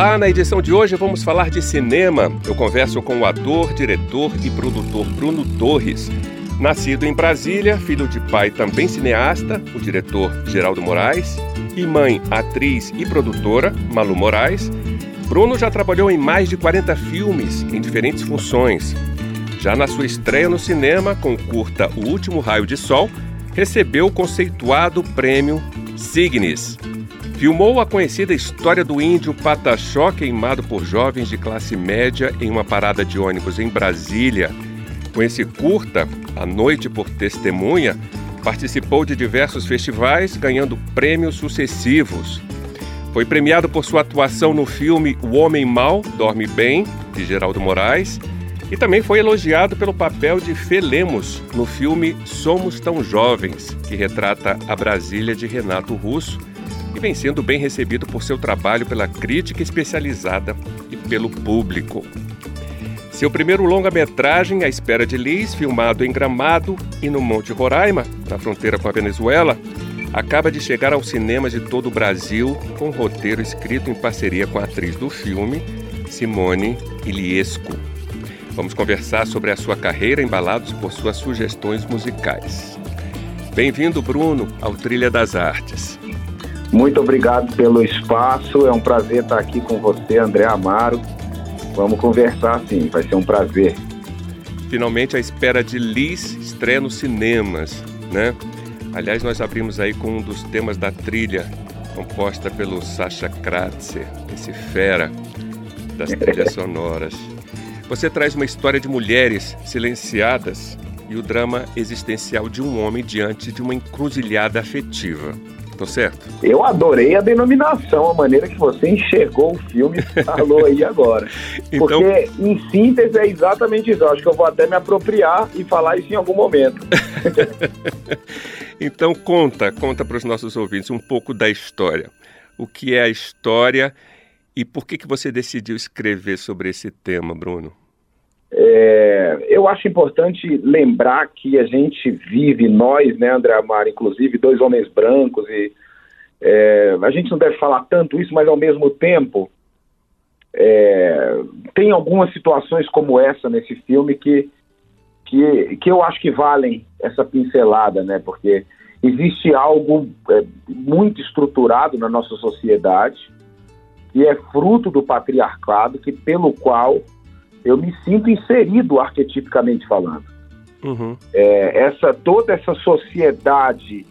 Olá, na edição de hoje vamos falar de cinema. Eu converso com o ator, diretor e produtor Bruno Torres. Nascido em Brasília, filho de pai também cineasta, o diretor Geraldo Moraes, e mãe, atriz e produtora, Malu Moraes, Bruno já trabalhou em mais de 40 filmes em diferentes funções. Já na sua estreia no cinema com o curta O Último Raio de Sol, recebeu o conceituado prêmio Signis. Filmou a conhecida história do índio Pataxó queimado por jovens de classe média em uma parada de ônibus em Brasília. Com esse curta, A Noite por Testemunha, participou de diversos festivais, ganhando prêmios sucessivos. Foi premiado por sua atuação no filme O Homem Mal Dorme Bem, de Geraldo Moraes, e também foi elogiado pelo papel de Felemos no filme Somos Tão Jovens, que retrata a Brasília de Renato Russo e vem sendo bem recebido por seu trabalho pela crítica especializada e pelo público. Seu primeiro longa-metragem, A Espera de Liz, filmado em Gramado e no Monte Roraima, na fronteira com a Venezuela, acaba de chegar aos cinemas de todo o Brasil com um roteiro escrito em parceria com a atriz do filme, Simone Iliesco. Vamos conversar sobre a sua carreira embalados por suas sugestões musicais. Bem-vindo, Bruno, ao Trilha das Artes. Muito obrigado pelo espaço. É um prazer estar aqui com você, André Amaro. Vamos conversar sim, vai ser um prazer. Finalmente a espera de Liz estreia nos cinemas, né? Aliás, nós abrimos aí com um dos temas da trilha, composta pelo Sasha Kratzer, esse fera das trilhas sonoras. Você traz uma história de mulheres silenciadas e o drama existencial de um homem diante de uma encruzilhada afetiva. Tô certo? Eu adorei a denominação, a maneira que você enxergou o filme e falou aí agora. então... Porque, em síntese, é exatamente isso. Eu acho que eu vou até me apropriar e falar isso em algum momento. então, conta, conta para os nossos ouvintes um pouco da história. O que é a história e por que, que você decidiu escrever sobre esse tema, Bruno? É, eu acho importante lembrar que a gente vive, nós, né, André Amaro, inclusive, dois homens brancos, e é, a gente não deve falar tanto isso, mas ao mesmo tempo, é, tem algumas situações como essa nesse filme que, que, que eu acho que valem essa pincelada, né, porque existe algo é, muito estruturado na nossa sociedade e é fruto do patriarcado que pelo qual eu me sinto inserido arquetipicamente falando. Uhum. É, essa toda essa sociedade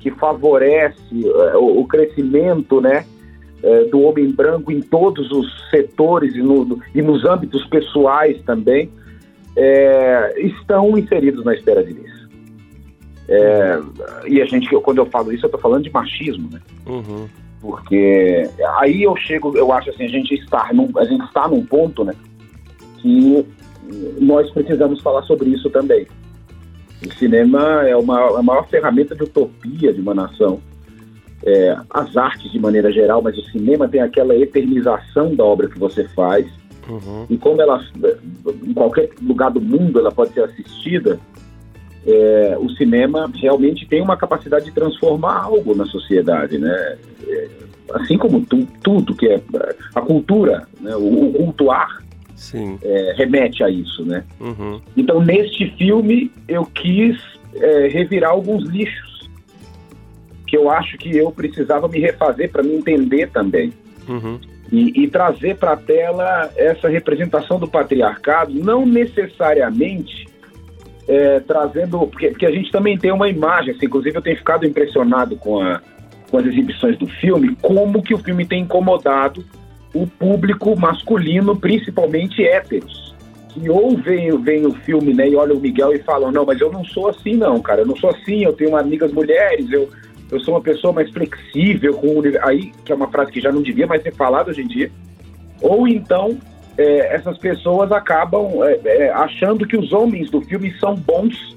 que favorece é, o, o, crescimento, né, é, do homem branco em todos os setores e, no, e nos âmbitos pessoais também, é, estão inseridos na esfera de Liz. E a gente, quando eu falo isso, eu estou falando de machismo, né? Uhum. Porque aí eu chego, eu acho assim, a gente está num, a gente está num ponto, né? Que nós precisamos falar sobre isso também. O cinema é uma, é a maior ferramenta de utopia de uma nação. É, as artes de maneira geral, mas o cinema tem aquela eternização da obra que você faz. Uhum. E como ela, em qualquer lugar do mundo, ela pode ser assistida, é, o cinema realmente tem uma capacidade de transformar algo na sociedade, né? É, assim como tu, tudo que é a cultura, né? o, o cultuar é, remete a isso, né? Uhum. Então, neste filme, eu quis é, revirar alguns lixos que eu acho que eu precisava me refazer para me entender também. Uhum. E, e, trazer para a tela essa representação do patriarcado, não necessariamente é, trazendo. Porque, porque, a gente também tem uma imagem, assim, inclusive eu tenho ficado impressionado com, a, com as exibições do filme, como que o filme tem incomodado o público masculino, principalmente héteros, que ou vem, vem o filme né, e olha o Miguel e falam, não, mas eu não sou assim não, cara, eu não sou assim, eu tenho amigas mulheres, eu, eu sou uma pessoa mais flexível, com aí que é uma frase que já não devia mais ser falada hoje em dia. Ou então é, essas pessoas acabam é, é, achando que os homens do filme são bons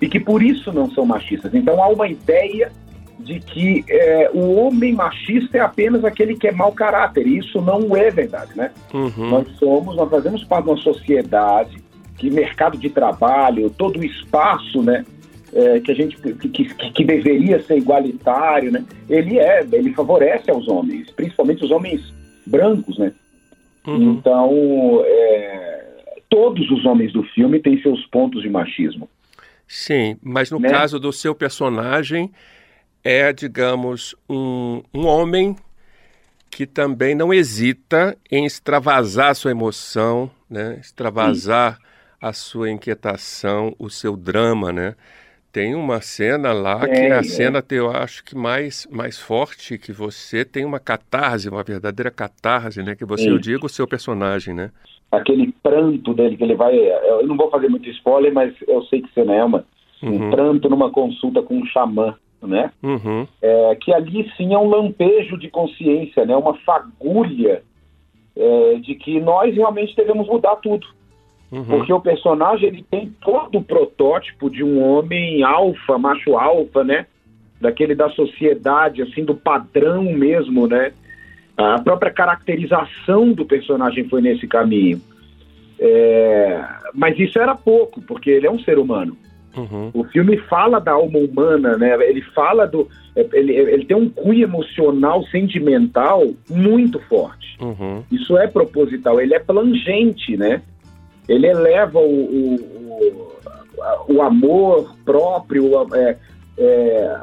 e que por isso não são machistas. Então há uma ideia de que é, o homem machista é apenas aquele que é mau caráter. E isso não é verdade, né? Uhum. Nós somos, nós fazemos parte de uma sociedade que mercado de trabalho, todo o espaço, né? É, que a gente que, que, que, deveria ser igualitário, né? Ele é, ele favorece aos homens, principalmente os homens brancos, né? Uhum. Então, é, todos os homens do filme têm seus pontos de machismo. Sim, mas no né? caso do seu personagem, é, digamos, um, um homem que também não hesita em extravasar sua emoção, né? extravasar Sim. a sua inquietação, o seu drama, né? Tem uma cena lá é, que é a cena, eu acho que mais, mais forte, que você tem uma catarse, uma verdadeira catarse, né? Que você, eu digo, o seu personagem, né? Aquele pranto dele, que ele vai... Eu não vou fazer muito spoiler, mas eu sei que você não é uma... Uhum. Um pranto numa consulta com um xamã né? Uhum. É, que ali sim é um lampejo de consciência, né? Uma fagulha é, de que nós realmente devemos mudar tudo. Uhum. Porque o personagem ele tem todo o protótipo de um homem alfa, macho alfa, né? Daquele da sociedade, assim, do padrão mesmo, né? A própria caracterização do personagem foi nesse caminho. É... Mas isso era pouco, porque ele é um ser humano. Uhum. O filme fala da alma humana, né? Ele fala do. Ele, ele tem um cunho emocional, sentimental muito forte. Uhum. Isso é proposital, ele é plangente, né? Ele eleva o, o, o, o amor próprio, é, é,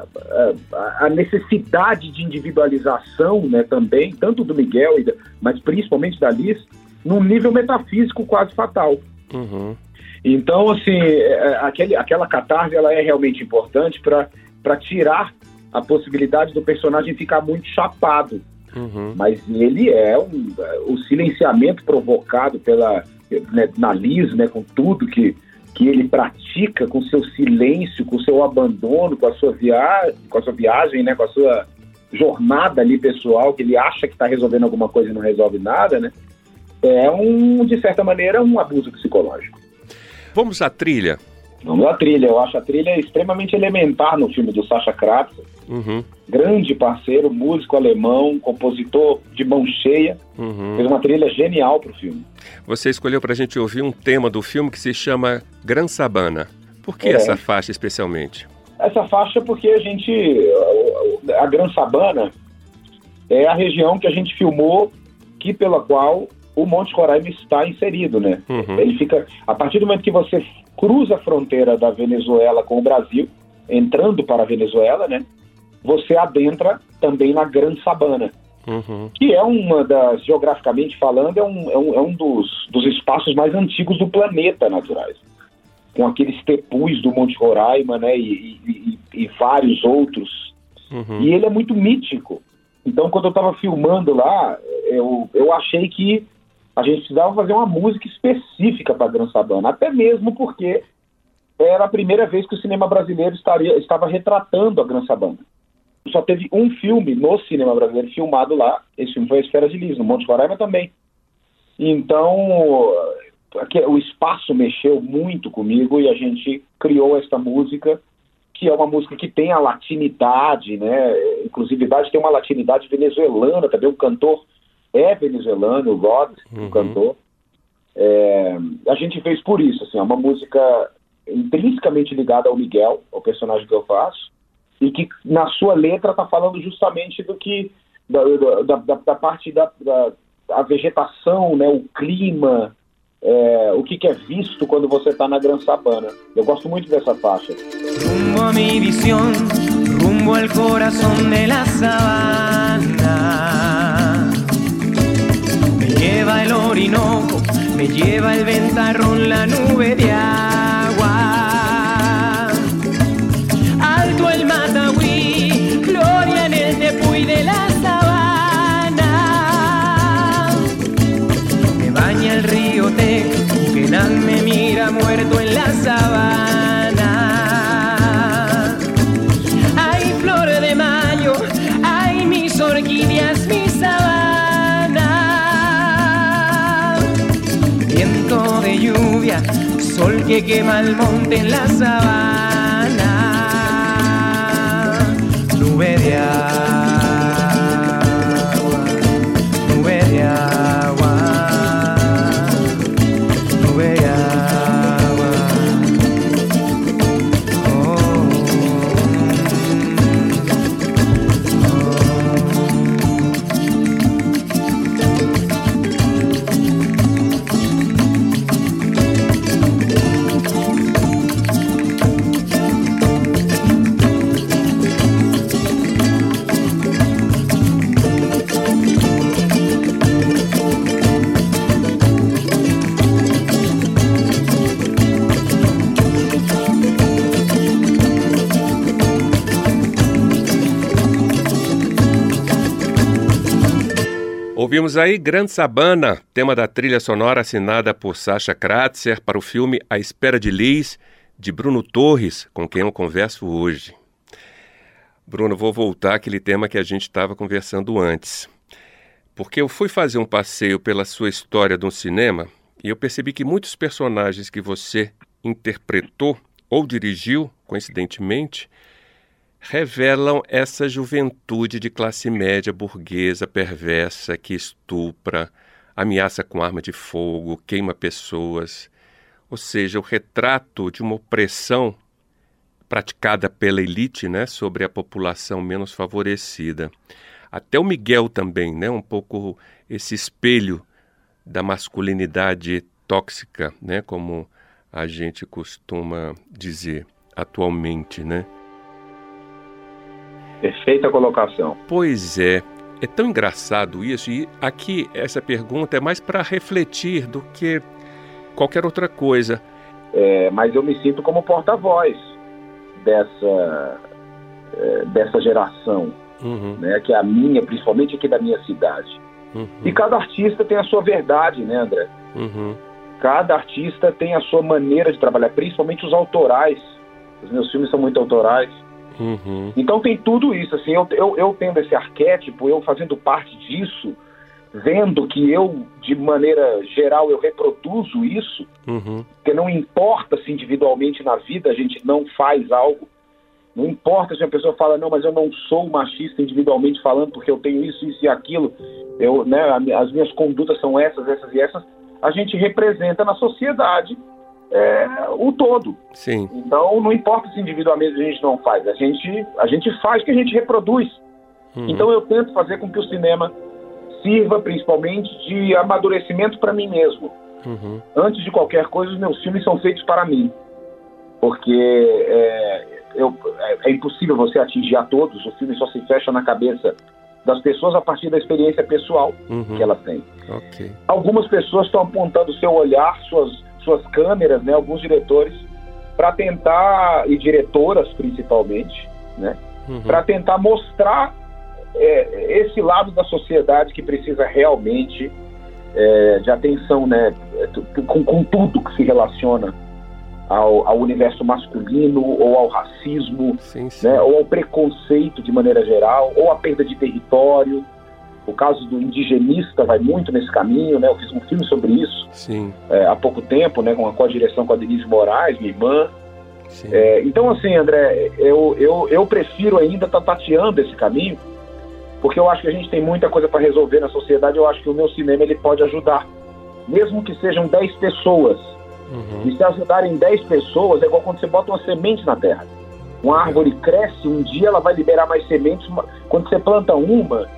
a necessidade de individualização né, também, tanto do Miguel, mas principalmente da Liz, num nível metafísico quase fatal. Uhum. Então, assim, é, é, aquele, aquela catarse ela é realmente importante para tirar a possibilidade do personagem ficar muito chapado. Uhum. Mas ele é um, o silenciamento provocado pela né, na Liz, né, com tudo que, que ele pratica, com seu silêncio, com seu abandono, com a sua viagem, com a sua viagem, né, com a sua jornada ali pessoal, que ele acha que está resolvendo alguma coisa e não resolve nada, né? É um, de certa maneira, um abuso psicológico. Vamos à trilha. Vamos à trilha. Eu acho a trilha extremamente elementar no filme do Sacha Krabs. Uhum. Grande parceiro, músico alemão, compositor de mão cheia. Uhum. Fez uma trilha genial para o filme. Você escolheu para a gente ouvir um tema do filme que se chama Gran Sabana. Por que é. essa faixa especialmente? Essa faixa porque a gente... A Gran Sabana é a região que a gente filmou que pela qual o Monte Roraima está inserido, né? Uhum. Ele fica a partir do momento que você cruza a fronteira da Venezuela com o Brasil, entrando para a Venezuela, né? Você adentra também na Gran Sabana, uhum. que é uma das, geograficamente falando, é um, é um, é um dos, dos espaços mais antigos do planeta naturais. Com aqueles tepus do Monte Roraima, né? E, e, e, e vários outros. Uhum. E ele é muito mítico. Então, quando eu estava filmando lá, eu, eu achei que a gente precisava fazer uma música específica para Gran Sabana, até mesmo porque era a primeira vez que o cinema brasileiro estaria, estava retratando a Gran Sabana. Só teve um filme no cinema brasileiro filmado lá, esse filme foi A Esfera de Lis, no Monte Roraima também. Então, o espaço mexeu muito comigo e a gente criou esta música, que é uma música que tem a latinidade, né? Inclusive, tem uma latinidade venezuelana também, o cantor é venezuelano, o Rod, uhum. o cantor. É, a gente fez por isso, assim, é uma música intrinsecamente ligada ao Miguel, ao personagem que eu faço, e que na sua letra está falando justamente do que da, da, da, da parte da, da a vegetação, né, o clima, é, o que, que, é visto quando você está na Gran Sabana. Eu gosto muito dessa faixa. Rumbo a mi visión, rumbo al corazón de la sabana. Lleva el Orinoco, me lleva el ventarrón, la nube de agua. Alto el Matawi, gloria en el Tepuy de la sabana. Me baña el río Te, que me mira muerto en la sabana. sol que quema el monte en la sabana, nube de. Ouvimos aí Grande Sabana, tema da trilha sonora assinada por Sasha Kratzer para o filme A Espera de Liz, de Bruno Torres, com quem eu converso hoje. Bruno, vou voltar àquele tema que a gente estava conversando antes. Porque eu fui fazer um passeio pela sua história do cinema e eu percebi que muitos personagens que você interpretou ou dirigiu, coincidentemente, revelam essa juventude de classe média burguesa perversa que estupra, ameaça com arma de fogo, queima pessoas. Ou seja, o retrato de uma opressão praticada pela elite né, sobre a população menos favorecida. Até o Miguel também, né, um pouco esse espelho da masculinidade tóxica, né, como a gente costuma dizer atualmente, né? Perfeita colocação. Pois é. É tão engraçado isso, e aqui essa pergunta é mais para refletir do que qualquer outra coisa. É, mas eu me sinto como porta-voz dessa, é, dessa geração, uhum. né, que é a minha, principalmente aqui da minha cidade. Uhum. E cada artista tem a sua verdade, né, André? Uhum. Cada artista tem a sua maneira de trabalhar, principalmente os autorais. Os meus filmes são muito autorais. Uhum. Então tem tudo isso, assim, eu, eu, eu tendo esse arquétipo, eu fazendo parte disso, vendo que eu, de maneira geral, eu reproduzo isso, uhum. porque não importa se individualmente na vida a gente não faz algo, não importa se a pessoa fala, não, mas eu não sou machista individualmente falando porque eu tenho isso, isso e aquilo, eu, né, as minhas condutas são essas, essas e essas, a gente representa na sociedade é, o todo. Sim. Então, não importa se individualmente a gente não faz, a gente, a gente faz que a gente reproduz. Uhum. Então, eu tento fazer com que o cinema sirva principalmente de amadurecimento para mim mesmo. Uhum. Antes de qualquer coisa, os meus filmes são feitos para mim. Porque é, eu, é, é impossível você atingir a todos, o filme só se fecha na cabeça das pessoas a partir da experiência pessoal uhum. que elas têm. Okay. Algumas pessoas estão apontando seu olhar, suas suas câmeras, né, alguns diretores, para tentar, e diretoras principalmente, né, uhum. para tentar mostrar é, esse lado da sociedade que precisa realmente é, de atenção, né, com, com, tudo que se relaciona ao, ao, universo masculino ou ao racismo, sim, sim. Né, ou ao preconceito de maneira geral, ou a perda de território, o caso do indigenista vai muito nesse caminho, né? Eu fiz um filme sobre isso é, há pouco tempo, né? Com a co-direção com a Denise Moraes, minha irmã. É, então, assim, André, eu, eu, eu prefiro ainda estar tá tateando esse caminho, porque eu acho que a gente tem muita coisa para resolver na sociedade. Eu acho que o meu cinema ele pode ajudar, mesmo que sejam 10 pessoas. Uhum. E se ajudarem 10 pessoas, é igual quando você bota uma semente na terra. Uma árvore cresce, um dia ela vai liberar mais sementes. Quando você planta uma,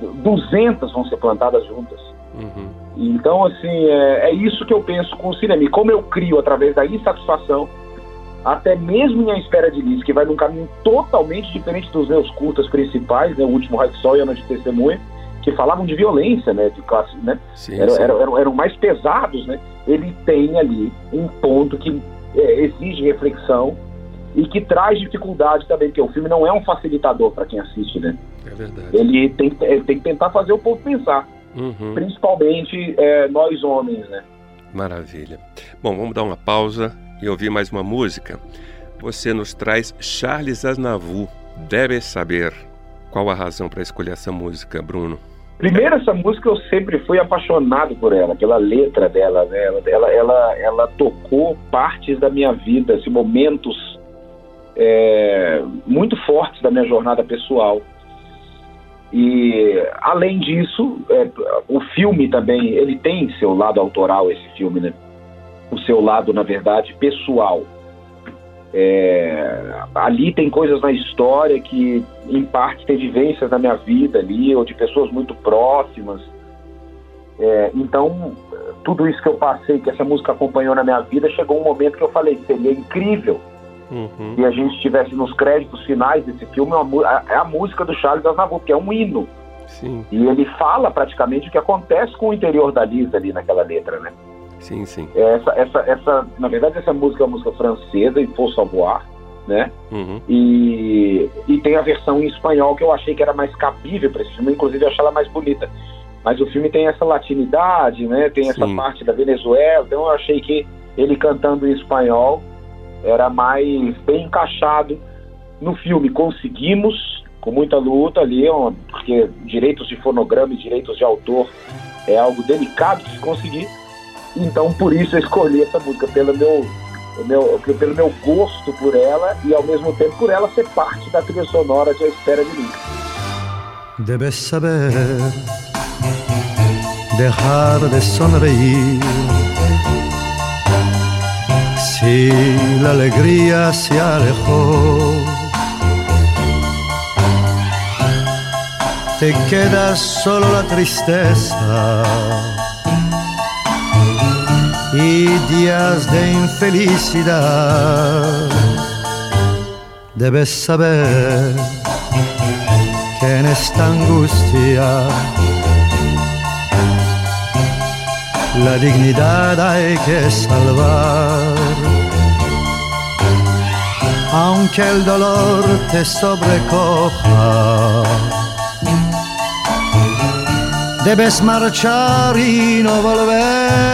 200 vão ser plantadas juntas. Uhum. Então, assim, é, é, isso que eu penso com o cinema. E como eu crio através da insatisfação, até mesmo em A Espera de Liz, que vai num caminho totalmente diferente dos meus cultos principais, né, o último Raio Sol e Ana de Testemunha, que falavam de violência, né, de classe, né, sim, eram, sim. Eram, eram, mais pesados, né, ele tem ali um ponto que é, exige reflexão e que traz dificuldade também, porque o filme não é um facilitador para quem assiste, né? É verdade. Ele tem, ele tem que tentar fazer o povo pensar, uhum. principalmente é, nós homens, né? Maravilha. Bom, vamos dar uma pausa e ouvir mais uma música. Você nos traz Charles Aznavour, Deve Saber. Qual a razão para escolher essa música, Bruno? Primeiro, essa música eu sempre fui apaixonado por ela, pela letra dela, né? Ela, ela, ela, ela tocou partes da minha vida, assim, momentos é, muito fortes da minha jornada pessoal. E além disso, é, o filme também, ele tem seu lado autoral, esse filme, né? O seu lado, na verdade, pessoal. É, ali tem coisas na história que, em parte, tem vivências da minha vida ali, ou de pessoas muito próximas. É, então, tudo isso que eu passei, que essa música acompanhou na minha vida, chegou um momento que eu falei: seria incrível uhum. se a gente estivesse nos créditos finais desse filme, é a, música do Charles Aznavour, que é um hino. Sim. E ele fala praticamente o que acontece com o interior da Lisa ali naquela letra, né? Sim, sim. Essa, essa, essa, na verdade, essa música é uma música francesa, e Faut Savoir, né? Uhum. E, e tem a versão em espanhol que eu achei que era mais cabível para esse filme, inclusive eu achei ela mais bonita. Mas o filme tem essa latinidade, né? Tem essa sim. parte da Venezuela, então eu achei que ele cantando em espanhol era mais bem encaixado no filme. Conseguimos, com muita luta ali, porque direitos de fonograma e direitos de autor é algo delicado de se conseguir então, por isso, eu escolhi essa música, pelo meu, meu, pelo meu gosto por ela e, ao mesmo tempo, por ela ser parte da trilha sonora de A Espera de Mim. Debes saber dejar de sonreír si la alegría se alejó. Te queda solo la tristeza y días de infelicidad. Debes saber que en esta angustia la dignidad hay que salvar. Aunque el dolor te sobrecoja, debes marchar y no volver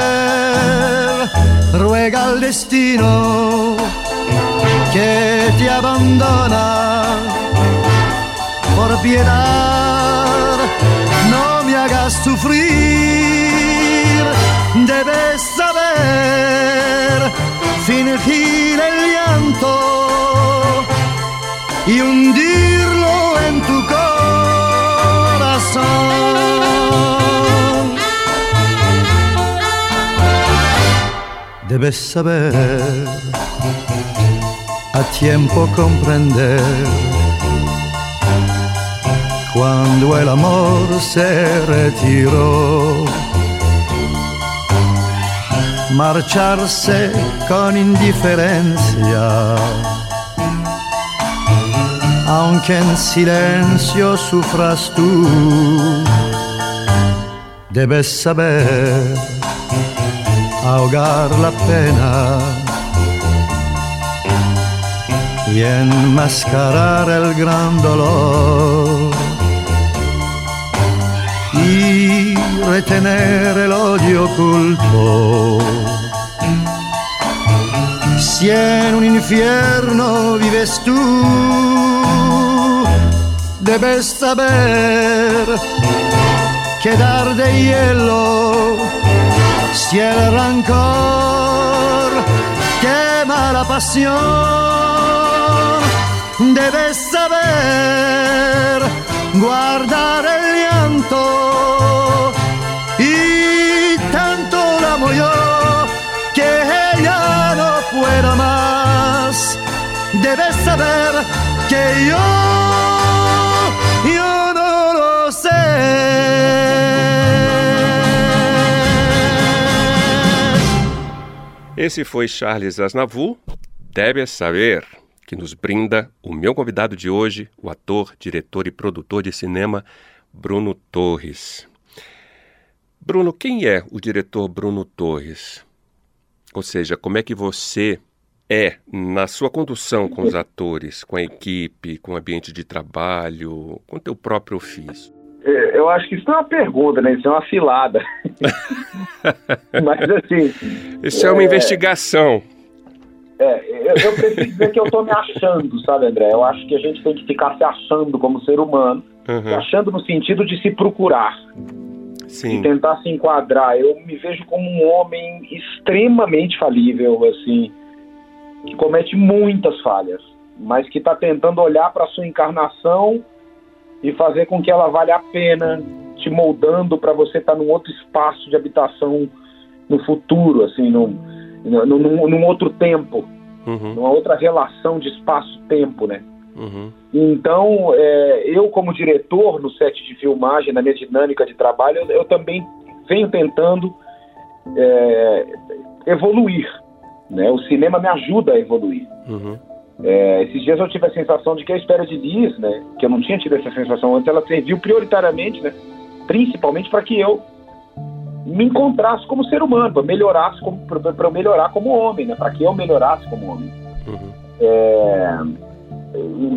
ruega al destino que te abandona. Por piedad, no me hagas sufrir, y hundirlo en tu corazón. debes saber a tiempo comprender cuando el amor se retiró. Marcharse con indiferencia, aunque en silencio sufras tú, debes saber ahogar la pena. Y enmascarar el gran dolor. Y retener el odio oculto. Si en un infierno vives tú, debes saber quedar de hielo si el rancor quema la pasión, debes saber guardar el llanto y tanto la amo yo que ella no pueda más. Debes saber que yo. Esse foi Charles Aznavour, Deve Saber, que nos brinda o meu convidado de hoje, o ator, diretor e produtor de cinema Bruno Torres. Bruno, quem é o diretor Bruno Torres? Ou seja, como é que você é na sua condução com os atores, com a equipe, com o ambiente de trabalho, com o teu próprio ofício? É, eu acho que isso não é uma pergunta, né? Isso é uma cilada. Mas assim. Isso é, é uma investigação. É, eu, eu preciso dizer que eu estou me achando, sabe, André? Eu acho que a gente tem que ficar se achando como ser humano. Uhum. achando no sentido de se procurar, Sim. de tentar se enquadrar. Eu me vejo como um homem extremamente falível, assim, que comete muitas falhas, mas que está tentando olhar para sua encarnação e fazer com que ela valha a pena, te moldando para você estar num outro espaço de habitação no futuro, assim, num, num, num- num outro tempo, Uhum. numa outra relação de espaço-tempo, né? Uhum. Então, é, eu como diretor no set de filmagem, na minha dinâmica de trabalho, eu, eu também venho tentando é, evoluir. Né? O cinema me ajuda a evoluir. Uhum. É, esses dias eu tive a sensação de que a espera de Liz, né, que eu não tinha tido essa sensação antes, ela serviu prioritariamente, né, principalmente para que eu me encontrasse como ser humano, para melhorasse como para eu melhorar como homem, né, para que eu melhorasse como homem. Uhum. É,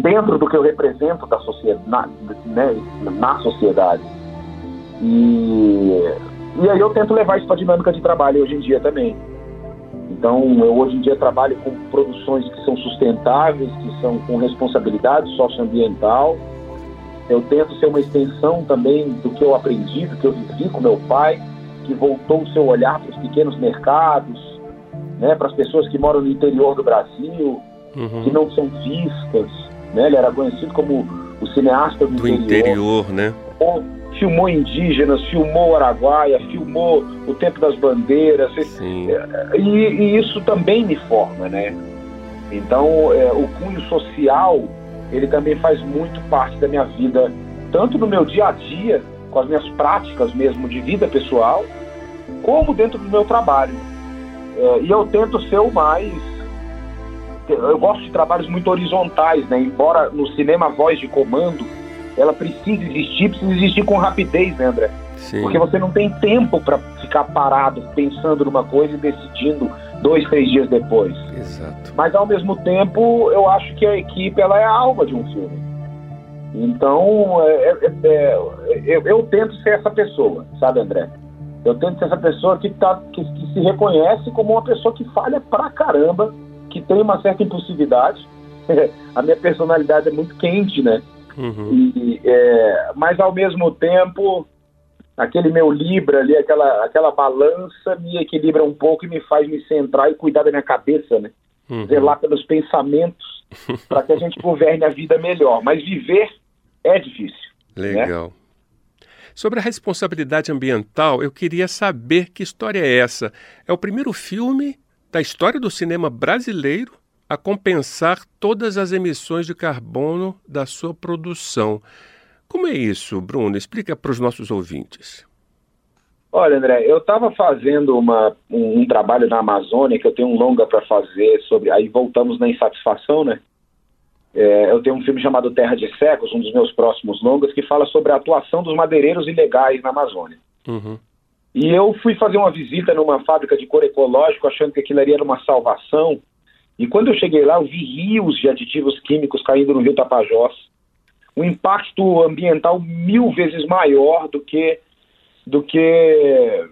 dentro do que eu represento da sociedade, na, né, na sociedade. E, e aí eu tento levar isso para a dinâmica de trabalho hoje em dia também. Então, eu hoje em dia trabalho com produções que são sustentáveis, que são com responsabilidade socioambiental. Eu tento ser uma extensão também do que eu aprendi, do que eu vivi com meu pai, que voltou o seu olhar para os pequenos mercados, né, para as pessoas que moram no interior do Brasil, que Uhum. não são vistas. Né? Ele era conhecido como o cineasta do, Do interior, né? Filmou, filmou indígenas, filmou Araguaia, filmou o Tempo das Bandeiras. Sim. E, e isso também me forma, né? Então, é, o cunho social, ele também faz muito parte da minha vida, tanto no meu dia a dia, com as minhas práticas mesmo de vida pessoal, como dentro do meu trabalho. É, e eu tento ser o mais. Eu gosto de trabalhos muito horizontais, né? Embora no cinema a voz de comando ela precisa existir, precisa existir com rapidez, né, André? Sim. Porque você não tem tempo para ficar parado pensando numa coisa e decidindo dois, três dias depois. Exato. Mas ao mesmo tempo, eu acho que a equipe ela é a alma de um filme. Então, é, é, é, eu, eu tento ser essa pessoa, sabe, André? Eu tento ser essa pessoa que, tá, que, que se reconhece como uma pessoa que falha pra caramba, que tem uma certa impulsividade. a minha personalidade é muito quente, né? Uhum. E, é, mas ao mesmo tempo, aquele meu Libra ali, aquela, aquela balança me equilibra um pouco e me faz me centrar e cuidar da minha cabeça, né? Uhum. Zelar pelos pensamentos para que a gente governe a vida melhor. Mas viver é difícil. Legal. Sobre a responsabilidade ambiental, eu queria saber que história é essa. É o primeiro filme da história do cinema brasileiro a compensar todas as emissões de carbono da sua produção. Como é isso, Bruno? Explica para os nossos ouvintes. Olha, André, eu estava fazendo uma, um, um trabalho na Amazônia, que eu tenho um longa para fazer sobre. Aí voltamos na insatisfação, né? É, eu tenho um filme chamado Terra de Cegos, um dos meus próximos longas, que fala sobre a atuação dos madeireiros ilegais na Amazônia. Uhum. E eu fui fazer uma visita numa fábrica de couro ecológico, achando que aquilo ali era uma salvação. E quando eu cheguei lá, eu vi rios de aditivos químicos caindo no rio Tapajós. Um impacto ambiental mil vezes maior do que do que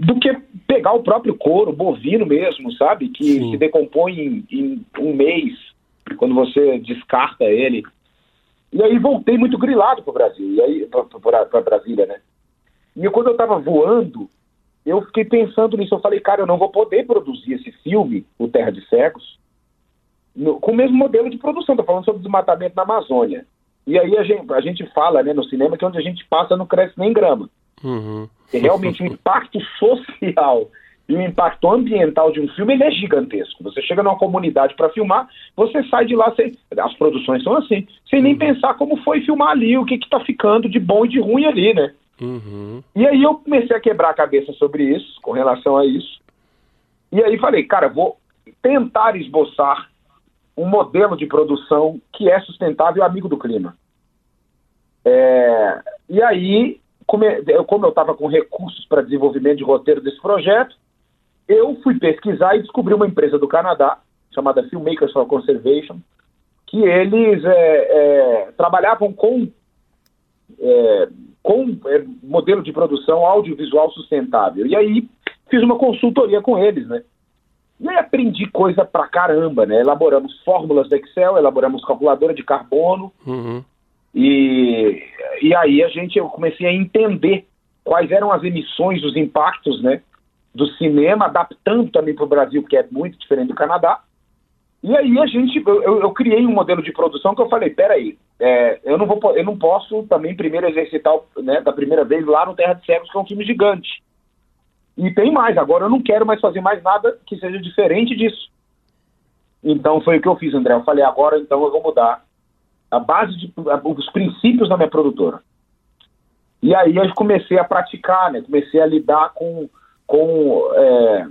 do que pegar o próprio couro bovino mesmo, sabe? Que Sim. se decompõe em, em um mês quando você descarta ele. E aí voltei muito grilado para o Brasil, e aí para Brasília, né? E quando eu estava voando, eu fiquei pensando nisso. Eu falei, cara, eu não vou poder produzir esse filme, O Terra de Cegos, no- com o mesmo modelo de produção. Estou falando sobre desmatamento na Amazônia. E aí a gente, a gente fala né, no cinema que onde a gente passa não cresce nem grama. Uhum. E realmente o impacto social e o impacto ambiental de um filme ele é gigantesco. Você chega numa comunidade para filmar, você sai de lá sem. As produções são assim, sem nem pensar como foi filmar ali, o que está ficando de bom e de ruim ali, né? Uhum. E aí eu comecei a quebrar a cabeça sobre isso, com relação a isso. E aí falei, cara, vou tentar esboçar um modelo de produção que é sustentável e amigo do clima. É, e aí, como eu estava com recursos para desenvolvimento de roteiro desse projeto, eu fui pesquisar e descobri uma empresa do Canadá, chamada Filmmakers for Conservation, que eles é, é, trabalhavam com é, com é, modelo de produção audiovisual sustentável. E aí fiz uma consultoria com eles, né? E aí aprendi coisa pra caramba, né? Elaboramos fórmulas do Excel, elaboramos calculadora de carbono, Uhum. E, e aí a gente, eu comecei a entender quais eram as emissões, os impactos, né, do cinema, adaptando também para o Brasil, que é muito diferente do Canadá. E aí a gente, eu, eu criei um modelo de produção que eu falei, peraí, é, eu não vou, eu não posso também primeiro exercitar, né, da primeira vez lá no Terra de Cegos, que é um filme gigante. E tem mais, agora eu não quero mais fazer mais nada que seja diferente disso. Então foi o que eu fiz, André. Eu falei, agora então eu vou mudar a base de, os princípios da minha produtora. E aí eu comecei a praticar, né? Comecei a lidar com, com, é,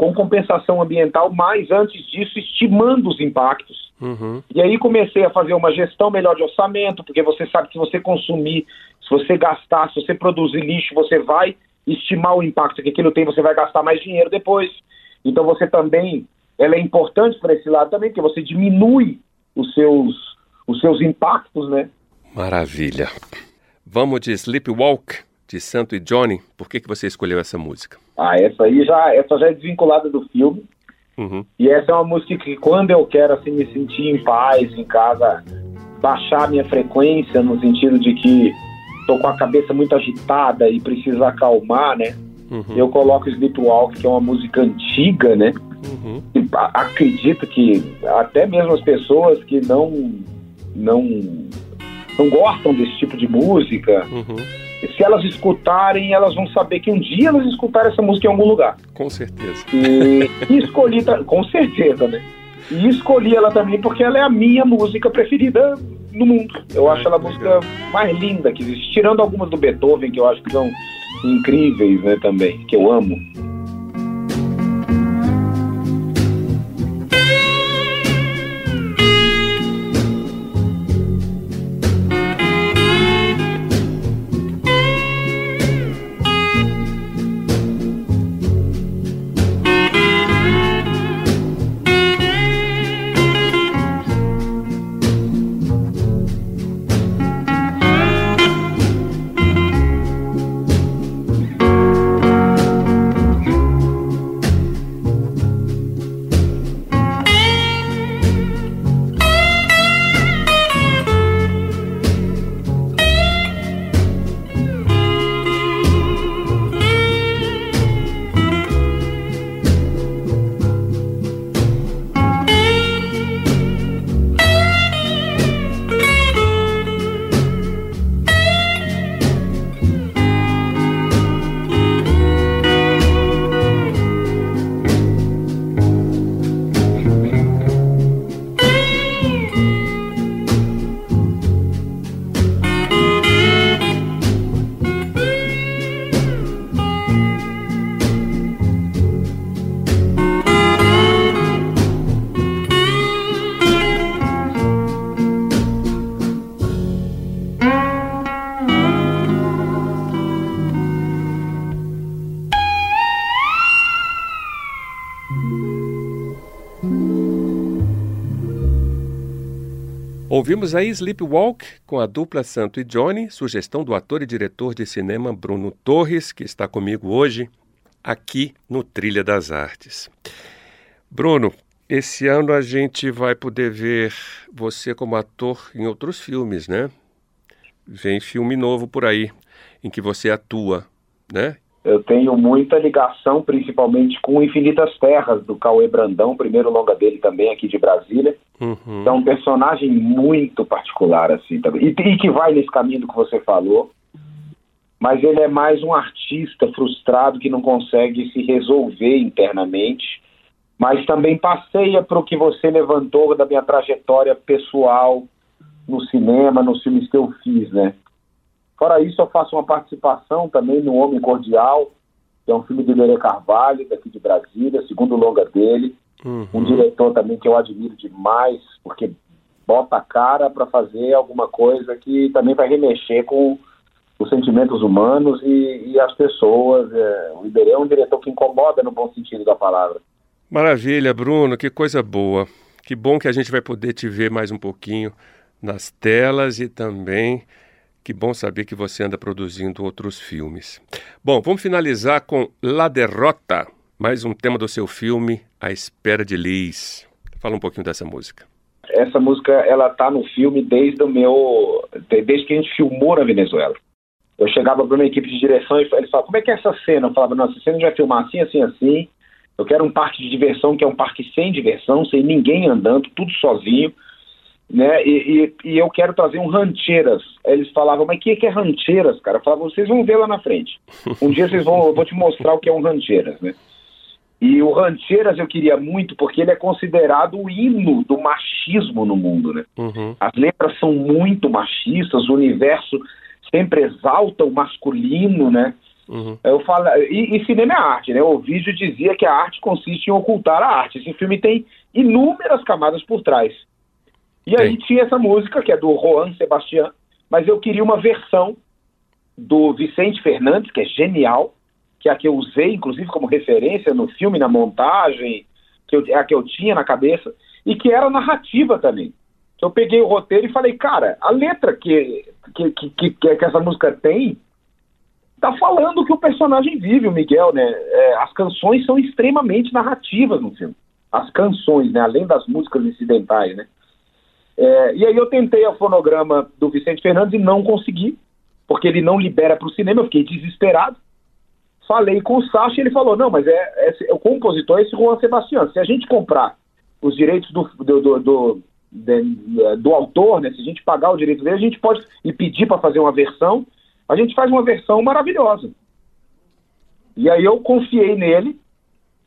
com compensação ambiental, mas antes disso, estimando os impactos. Uhum. E aí comecei a fazer uma gestão melhor de orçamento, porque você sabe que se você consumir, se você gastar, se você produzir lixo, você vai estimar o impacto que aquilo tem, você vai gastar mais dinheiro depois. Então você também, ela é importante para esse lado também, porque você diminui os seus, os seus impactos, né? Maravilha. Vamos de Sleepwalk, de Santo e Johnny. Por que, que você escolheu essa música? Ah, essa aí já, essa já é desvinculada do filme. Uhum. E essa é uma música que quando eu quero assim me sentir em paz em casa, baixar minha frequência no sentido de que tô com a cabeça muito agitada e preciso acalmar, né? Uhum. Eu coloco Sleepwalk, que é uma música antiga, né? Uhum. Acredito que até mesmo as pessoas que não não não gostam desse tipo de música, uhum. Se elas escutarem, elas vão saber que um dia elas escutaram essa música em algum lugar. Com certeza. E, e escolhi, com certeza, né? E escolhi ela também porque ela é a minha música preferida no mundo. Eu acho ela a música mais linda que existe, tirando algumas do Beethoven que eu acho que são incríveis, né, também, que eu amo. Ouvimos aí Sleepwalk com a dupla Santo e Johnny, sugestão do ator e diretor de cinema Bruno Torres, que está comigo hoje aqui no Trilha das Artes. Bruno, esse ano a gente vai poder ver você como ator em outros filmes, né? Vem filme novo por aí em que você atua, né? Eu tenho muita ligação, principalmente com Infinitas Terras, do Cauê Brandão, primeiro longa dele também aqui de Brasília. Uhum. É um personagem muito particular, assim, também. E, e que vai nesse caminho que você falou. Mas ele é mais um artista frustrado que não consegue se resolver internamente. Mas também passeia para o que você levantou da minha trajetória pessoal no cinema, nos filmes que eu fiz, né? Fora isso, eu faço uma participação também no Homem Cordial, que é um filme de Lerê Carvalho, daqui de Brasília, segundo longa dele. Uhum. Um diretor também que eu admiro demais, porque bota a cara para fazer alguma coisa que também vai remexer com os sentimentos humanos e, e as pessoas. É, o Iberê é um diretor que incomoda no bom sentido da palavra. Maravilha, Bruno, que coisa boa. Que bom que a gente vai poder te ver mais um pouquinho nas telas e também que bom saber que você anda produzindo outros filmes. Bom, vamos finalizar com La Derrota, mais um tema do seu filme A Espera de Liz. Fala um pouquinho dessa música. essa música ela tá no filme desde o meu desde que a gente filmou na Venezuela. Eu chegava para uma equipe de direção e eles falavam, como é que é essa cena? Eu falava, não, essa cena a gente vai filmar assim, assim, assim. Eu quero um parque de diversão que é um parque sem diversão, sem ninguém andando, tudo sozinho, né? E, e, e eu quero trazer um rancheiras. Eles falavam, mas o que, que é rancheiras, cara? Eu falava, vocês vão ver lá na frente. Um dia vocês vão, eu vou te mostrar o que é um rancheiras, né? E o Rancheiras eu queria muito porque ele é considerado o hino do machismo no mundo, né? Uhum. As letras são muito machistas, o universo sempre exalta o masculino, né? Uhum. Eu falo, e, e, cinema é arte, né? O vídeo dizia que a arte consiste em ocultar a arte. Esse filme tem inúmeras camadas por trás. E aí tinha essa música, que é do Juan Sebastián, mas eu queria uma versão do Vicente Fernandes, que é genial, que é a que eu usei, inclusive, como referência no filme, na montagem, que eu, é a que eu tinha na cabeça, e que era narrativa também. Eu peguei o roteiro e falei, cara, a letra que, que, que, que, que essa música tem tá falando que o personagem vive, o Miguel, né? É, as canções são extremamente narrativas no filme. As canções, né? Além das músicas incidentais, né? É, e aí eu tentei o fonograma do Vicente Fernandes e não consegui, porque ele não libera para o cinema, eu fiquei desesperado. Falei com o Sacha e ele falou, não, mas é, é, o compositor é esse Juan Sebastião. Se a gente comprar os direitos do, do, do, do, de, do autor, né, se a gente pagar o direito dele, a gente pode e pedir para fazer uma versão, a gente faz uma versão maravilhosa. E aí eu confiei nele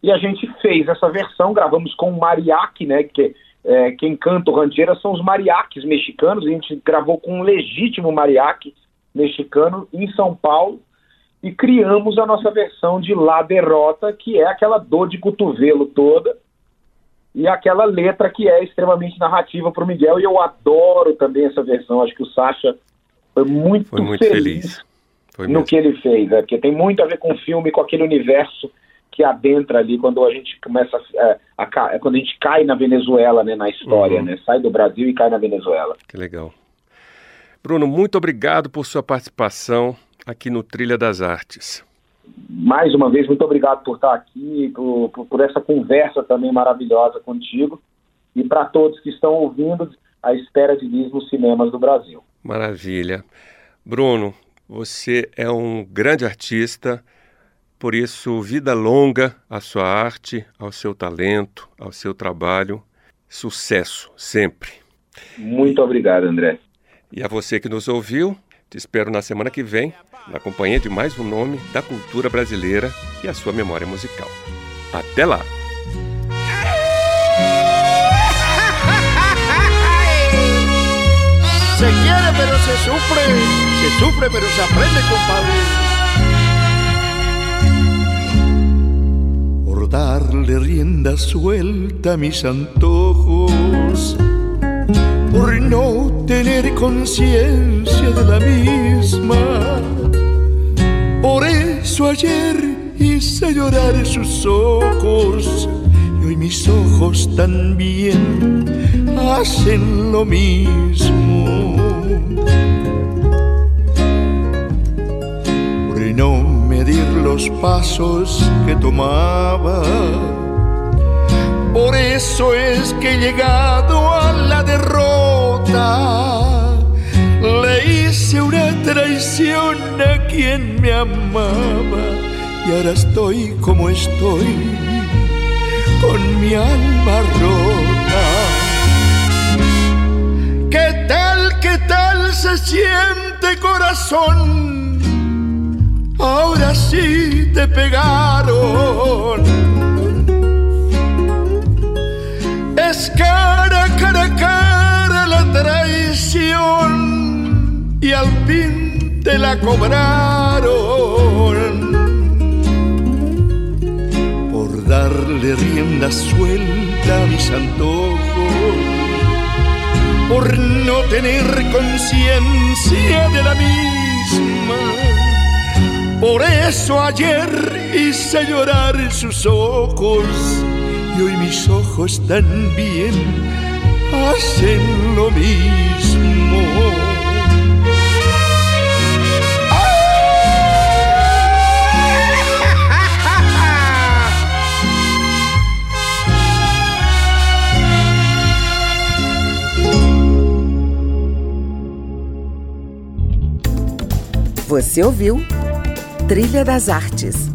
e a gente fez essa versão, gravamos com o mariachi, né, que é, quem canta o rancheira são os mariachis mexicanos, a gente gravou com um legítimo mariachi mexicano em São Paulo. E criamos a nossa versão de La Derrota, que é aquela dor de cotovelo toda, e aquela letra que é extremamente narrativa para o Miguel, e eu adoro também essa versão, acho que o Sacha foi muito, foi muito feliz, feliz. Foi no que ele fez, é, porque tem muito a ver com o filme, com aquele universo que adentra ali quando a gente começa é, a, a, quando a gente cai na Venezuela, né, na história, uhum. né, sai do Brasil e cai na Venezuela. Que legal. Bruno, muito obrigado por sua participação aqui no Trilha das Artes. Mais uma vez, muito obrigado por estar aqui, por, por, por essa conversa também maravilhosa contigo e para todos que estão ouvindo a espera de Liz nos cinemas do Brasil. Maravilha. Bruno, você é um grande artista, por isso, vida longa à sua arte, ao seu talento, ao seu trabalho. Sucesso sempre. Muito obrigado, André. E a você que nos ouviu, te espero na semana que vem, na companhia de mais um nome da cultura brasileira e a sua memória musical. Até lá! Se quiere pero se sufre, se sufre pero se aprende, compadre. Darle rienda suelta a mis antojos, por no tener conciencia de la misma. Por eso ayer hice llorar sus ojos y hoy mis ojos también hacen lo mismo. Los pasos que tomaba. Por eso es que llegado a la derrota. Le hice una traición a quien me amaba y ahora estoy como estoy, con mi alma rota. ¿Qué tal, qué tal se siente corazón? Ahora sí te pegaron. Es cara, cara, cara la traición y al fin te la cobraron. Por darle rienda suelta a mis antojos, por no tener conciencia de la misma Por eso ayer hice llorar sus ojos y hoy mis ojos también hacen lo mismo. Você ouviu Trilha das Artes